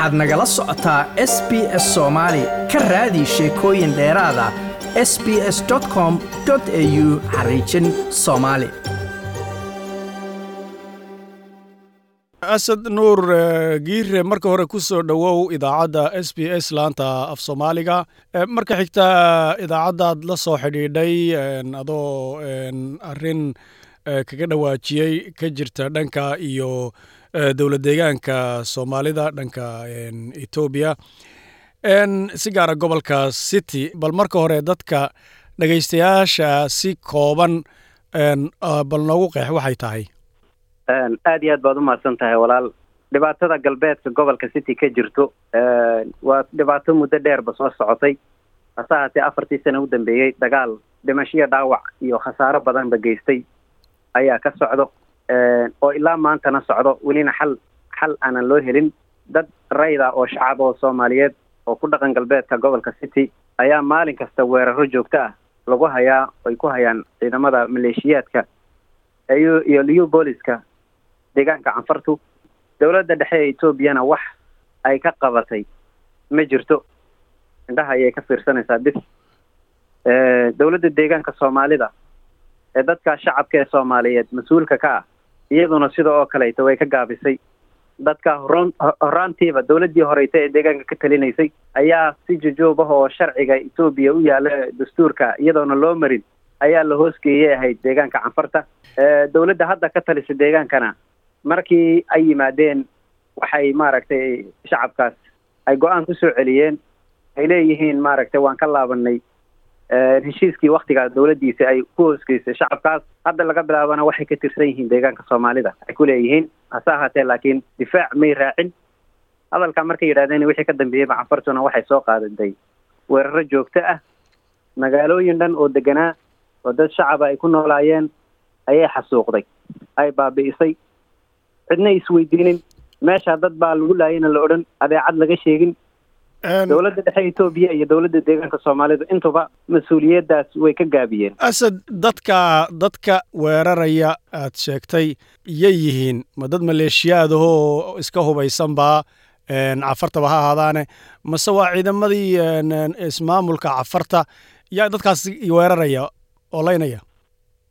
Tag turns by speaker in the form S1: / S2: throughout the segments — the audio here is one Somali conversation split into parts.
S1: waxaad nagala socotaa s b s soomaali ka raadi sheekooyin dheeraada s b s com au xariijin soomaali
S2: asad nuur giire marka hore ku soo dhowow idaacadda s b s laanta af soomaaliga. Marka xigta idaacaddaad la soo xidhiidhay adoo arrin kaga dhawaajiyey ka jirta dhanka iyo dowlad deegaanka soomaalida dhanka etoobiya si gaara gobolka city bal marka hore dadka dhegaystayaasha si kooban bal noogu qeex waxay tahay.
S3: Aad iyo aad baad umahadsan tahay walaal. Dhibaatada galbeedka gobolka city ka jirto waa dhibaato muddo dheerba soo socotay. Hase haatee afartii sano u dambeeyey dagaal dhimashiyo dhaawac iyo khasaaro badanba geystay ayaa ka socdo oo ilaa maantana socdo welina xal xal aanan loo helin. Dad rayda oo shacab oo soomaaliyeed oo ku dhaqan galbeedka gobolka city ayaa maalin kasta weeraro joogto ah lagu hayaa ay ku hayaan ciidamada maleeshiyaadka iyo liu booliska deegaanka canfartu dowladda dhexe ee etoobiyana wax ay ka qabatay. Ma jirto. Indhaha ayay ka fiirsanaysaa bis. Dowladda deegaanka soomaalida ee dadka shacabka ee soomaaliyeed mas'uulka ka ah iyaduna sida oo kaleeto way ka gaabisay. Dadka horon horaantiiba dowladdii horeyta ee deegaanka ka talinaysay ayaa si jujuub ah oo sharciga etoobiya u yaalla dastuurka iyadoona loo marin ayaa la hoosgeeyay ahayd deegaanka canfarta. Dowladda hadda ka talisa deegaankana markii ay yimaadeen waxay maaragtay shacabkaas ay go'aan ku soo celiyeen ay leeyihiin maaragtay waan ka laabanay heshiiskii waktigaa dowladdiisa ay ku hoosgeysay shacabkaas hadda laga bilaabana waxay ka tirsan yihiin deegaanka soomaalida. Ay ku leeyihiin hase ahaatee laakiin difaac may raacin. Hadalkaa markay yidhahdeen wixii ka dambeeyeyba canfartuna waxay soo qaadatay weeraro joogto ah magaalooyin dhan oo deganaa oo dad shacaba ay ku noolaayeen ayay xasuuqday. Ay baabi'isay. Cidna isweydiinin meesha dad baa lagu laayana la odhan. Adeecad laga sheegin dowladda dhexe etoobiya iyo dowladda deegaanka soomaalida intuba mas'uuliyaddaas way ka gaabiyeen.
S2: Asad dadka dadka weeraraya aad sheegtay yay yihiin. Ma dad maleeshiyaadahoo iska hubaysanbaa cafartaba ha ahaadaane. Mase waa ciidamadii ismaamulka cafarta? Yaa dadkaas weeraraya oo laynaya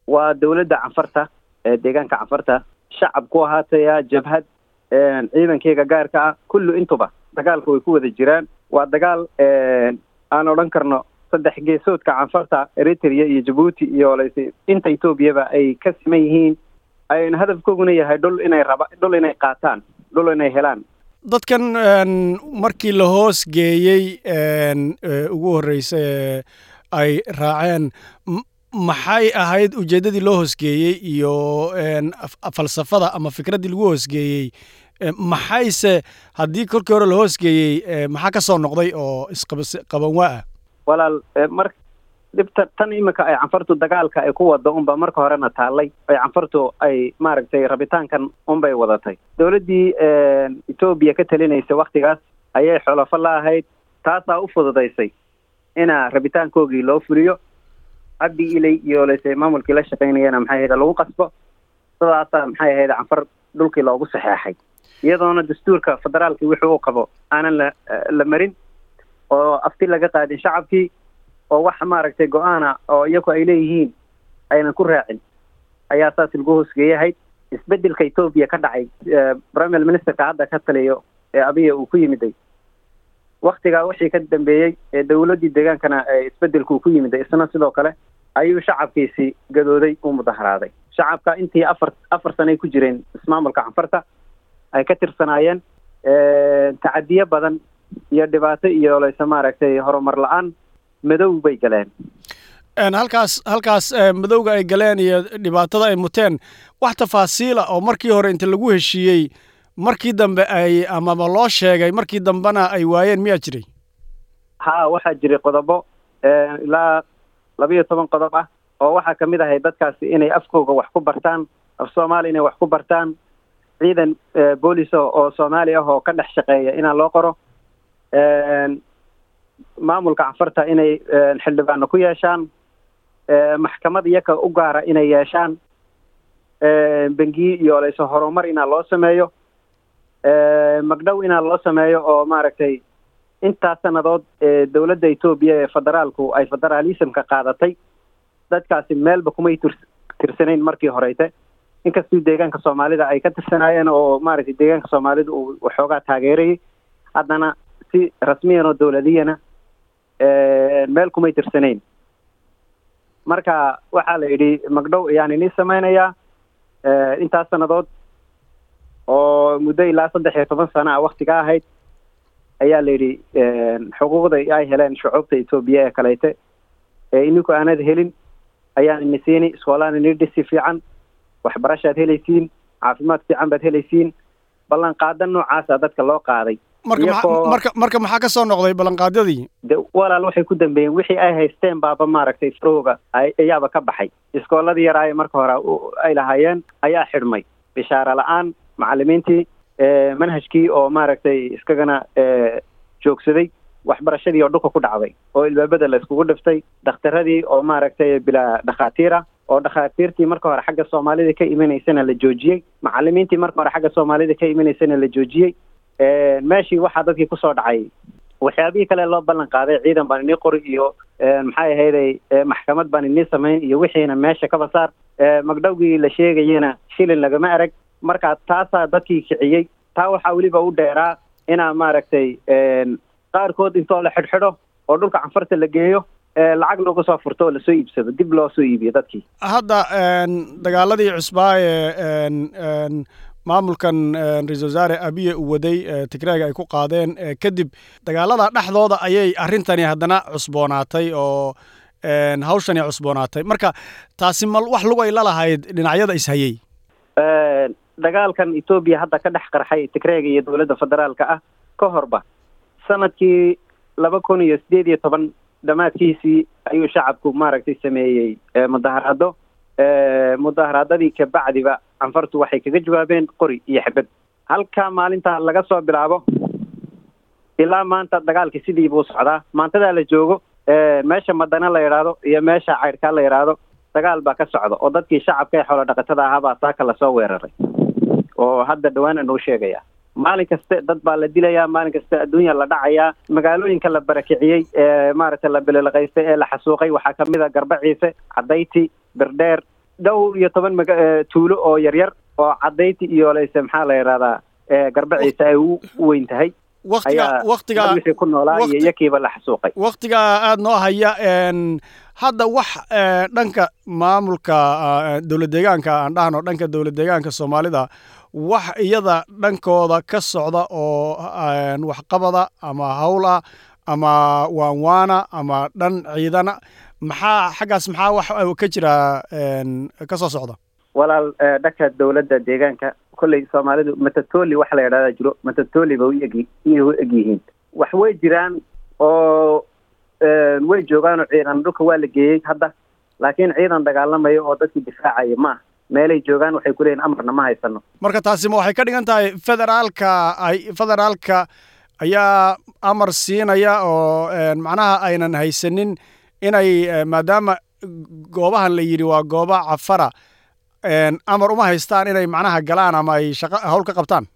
S3: waa dowladda canfarta ee deegaanka canfarta shacab ku ahaataya jabhad ciidankeyga gaarka ah. Kullu intuba dagaalka way ku wada jiraan waa dagaal aan odhan karno saddex geesoodka canfarta eritrea iyo jabuuti iyo ls inta etoobiyaba ay ka siman yihiin ayna hadafkooguna yahay dhul inay raba dhul inay qaataan dhul inay helaan.
S2: Dadkan markii la hoos geeyey ugu horreysa ee ay raaceen maxay ahayd ujeeddadii loo hoosgeeyey iyo falsafada ama fikraddii lagu hoosgeeyey maxayse haddii kolkii hore la hoosgeeyey maxaa ka soo noqday oo isqaban waa? Ah
S3: walaal mar dhibta tan iminka ay canfartu dagaalka ay ku wado unba marka horena taallay. Ay canfartu ay maaragtay rabitaankan unbay wadatay. Dowladdii etoobiya ka talinaysa waktigaas ayay xolofo la ahayd. Taasaa u fududaysay ina rabitaankoogii loo fuliyo. Cabdi ilay iyo lase maamulkii la shaqaynayana maxay ahayd lagu qasbo. Sidaasaa maxay ahayd canfar dhulkii loogu saxeexay iyadoona dastuurka federaalki wixii uu qabo aanan la la marin oo afti laga qaadin shacabkii oo wax maaragtay go'aana oo iyaku ay leeyihiin aynan ku raacin ayaa saas lagu hoosgeeyahayd isbeddelka etoobiya ka dhacay prime ministerka hadda ka taliyo ee abiya uu ku yimiday. Waktigaa wixii ka dambeeyey ee dowladdii deegaankana isbedelku uu ku yimiday isna sidoo kale ayuu shacabkiisi gadooday u mudaharaaday shacabka intii afar afar sanay ku jireen ismaamulka canfarta ay ka tirsanaayeen tacadiyo badan iyo dhibaato iyo layse maaragtay horumar la'aan madow bay galeen.
S2: Halkaas halkaas madowga ay galeen iyo dhibaatada ay muteen wax tafaasiila oo markii hore inta lagu heshiiyey markii dambe ay amaba loo sheegay markii dambena ay waayeen miyaa jiray?
S3: Ha waxaa jiray qodobo ilaa labiyo toban qodob ah oo waxaa ka mid ahay dadkaasi inay afkooga wax ku bartaan af soomaali inay wax ku bartaan ciidan boolis oo soomaali ah oo ka dhex shaqeeya inaan loo qoro maamulka canfarta inay xildhibaano ku yeeshaan maxkamad iyaka u gaara inay yeeshaan bengiye iyo layse horumar inaa loo sameeyo magdhow inaa loo sameeyo oo maaragtay intaas sannadood dowladda etoobiya ee federaalku ay federaalismka qaadatay dadkaasi meelba kumay tir tirsanayn markii horeyte inkastuu deegaanka soomaalida ay ka tirsanaayeen oo maaragtay deegaanka soomaalida uu waxoogaa taageerayay haddana si rasmiyan oo dowladiyana meel kumay tirsanayn. Marka waxaa la yidhi magdhow ayaan inii sameynayaa intaas sannadood oo muddo ilaa saddex iyo toban sana a waktiga ahayd ayaa la yidhi xuquuqda ay heleen shucuubta etoobiya ee kaleyte ee ininku aanad helin ayaan ini siini iskoolaan ini dhisi fiican waxbarashaad helaysiin caafimaad fiican baad helaysiin. Ballanqaada noocaasa dadka loo qaaday.
S2: Marka marka maxaa ka soo noqday ballanqaadyadii
S3: de walaal waxay ku dambeeyeen wixii ay haysteen baaba maaragtay frowga ayaaba ka baxay. Iskooladii yaraaye marka hore ay lahaayeen ayaa xidhmay. Bishaaro la'aan macalimiintii manhajkii oo maaragtay iskagana joogsaday waxbarashadii oo dhulka ku dhacday oo ilbaabada la iskugu dhiftay dhakhtaradii oo maaragtay bilaa dhakhaatiira oo dhakhaatiirtii marka hore xagga soomaalida ka imanaysana la joojiyey. Macalimiintii marka hore xagga soomaalida ka imanaysana la joojiyey. Meeshii waxaa dadkii ku soo dhacay waxyaabihii kale loo ballan qaaday ciidan baan inii qori iyo maxay ahayday maxkamad baan inii samayn iyo wixiina meesha kaba saar magdhowgii la sheegayena shilin lagama arag. Marka taasaa dadkii kiciyey. Taa waxaa weliba u dheeraa inaa maaragtay qaarkood intoo la xidhxidho oo dhulka canfarta la geeyo lacag lagu soo furto oo la soo iibsado dib loo soo iibiyo dadkii.
S2: Hadda dagaaladii cusbaa ee maamulkan ra'isul wasaare abiye uu waday tigraaga ay ku qaadeen kadib dagaalada dhexdooda ayay arrintani haddana cusboonaatay oo hawshani cusboonaatay. Marka taasi mal wax lug ay la lahayd dhinacyada ishayey
S3: dagaalkan etoobiya hadda ka dhex qarxay tigreega iyo dowladda federaalka ah ka horba sannadkii laba kun iyo sideed iyo toban dhammaadkiisii ayuu shacabku maaragtay sameeyey mudaharaado mudaharaadadii kabacdiba canfartu waxay kaga jawaabeen qori iyo xibad halkaa maalintaa laga soo bilaabo ilaa maanta dagaalkii sidii buu socdaa. Maantadaa la joogo meesha madana la yidhaahdo iyo meesha cayrkaa la yidhaahdo dagaal baa ka socda oo dadkii shacabka ee xoolo dhaqatada ahaabaa saaka la soo weeraray. Oo hadda dhawaana noo sheegaya maalin kaste dad baa la dilayaa maalin kaste adduunya la dhacayaa. Magaalooyinka la barakiciyey ee maaragtay la bililaqaystay ee la xasuuqay waxaa ka mid a garbaciise cadayti birdheer dhowr iyo toban tuulo oo yaryar oo cadayti iyo leyse maxaa la yidhahdaa garbaciise ay u weyn tahay. Wixii ku noolaa iyo iyakiiba la xasuuqay.
S2: waktiga aada noo haya hadda wax dhanka maamulka dowlad deegaanka aan dhahno dhanka dowlad deegaanka soomaalida wax iyada dhankooda ka socda oo waxqabada ama hawla ama waanwaana ama dhan ciidana maxaa xaggaas maxaa wax ka jira ka soo socda?
S3: Walaal dhanka dowladda deegaanka kolley soomaalidu matatoli waxa la yidhahdaa jiro. Matatoli ba eg u eg yihiin. Wax way jiraan oo way joogaan oo ciidan dhulka waa la geeyey hadda. Laakiin ciidan dagaalamayo oo dadkii difaacaya ma meelay joogaan waxay ku leeyihiin amarna ma haysano.
S2: Marka taasi ma waxay ka dhigan tahay federaalka ay federaalka ayaa amar siinaya oo macnaha aynan haysanin inay maadaama goobahan la yidhi waa gooba cafara amar uma haystaan inay macnaha galaan ama ay shaqa hawl ka qabtaan.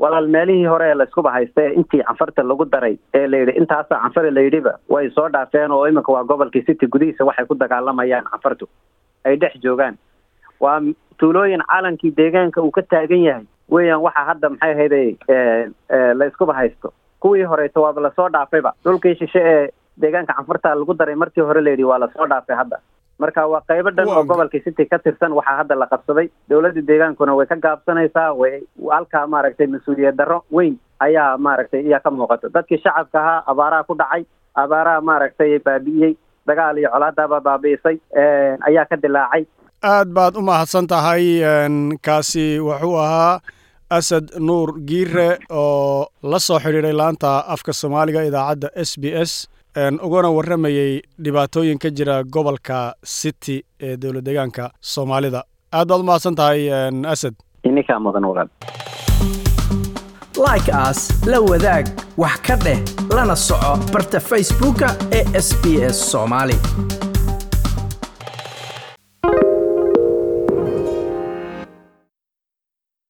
S3: Walaal meelihii hore ee layskuba haysta ee intii canfarta lagu daray ee la yidhi intaasaa canfari la yidhiba way soo dhaafeen oo iminka waa gobolkii city gudihiisa waxay ku dagaalamayaan canfartu ay dhex joogaan waa tuulooyin calankii deegaanka uu ka taagan yahay. Weeyaan waxaa hadda maxay ahayday layskuba haysto kuwii horeysa waaba la soo dhaafayba dhulkii shishe ee deegaanka canfarta lagu daray markii hore la yidhi waa la soo dhaafay hadda. Marka waa qaybo dhan oo gobolkii city ka tirsan waxaa hadda la qabsaday. Dowladda deegaankuna way ka gaabsanaysaa way halkaa maaragtay mas'uuliyad darro weyn ayaa maaragtay iyaa ka muuqato. Dadkii shacabka ahaa abaaraha ku dhacay abaaraha maaragtay baabi'iyey dagaal iyo colaadaaba baabi'isay ayaa ka dilaacay
S2: aad baad u mahadsan tahay kaasi wuxuu ahaa asad nuur giire oo la soo xidhiidhay laanta afka soomaaliga idaacadda s b s ugana warramayey dhibaatooyin ka jira gobolka city ee dowlad deegaanka soomaalida. Aad baad u mahadsan tahay asad.
S3: Ininkaa mudan walaal
S1: like as la wadaag wax ka dheh lana soco barta facebooka ee s b s soomaali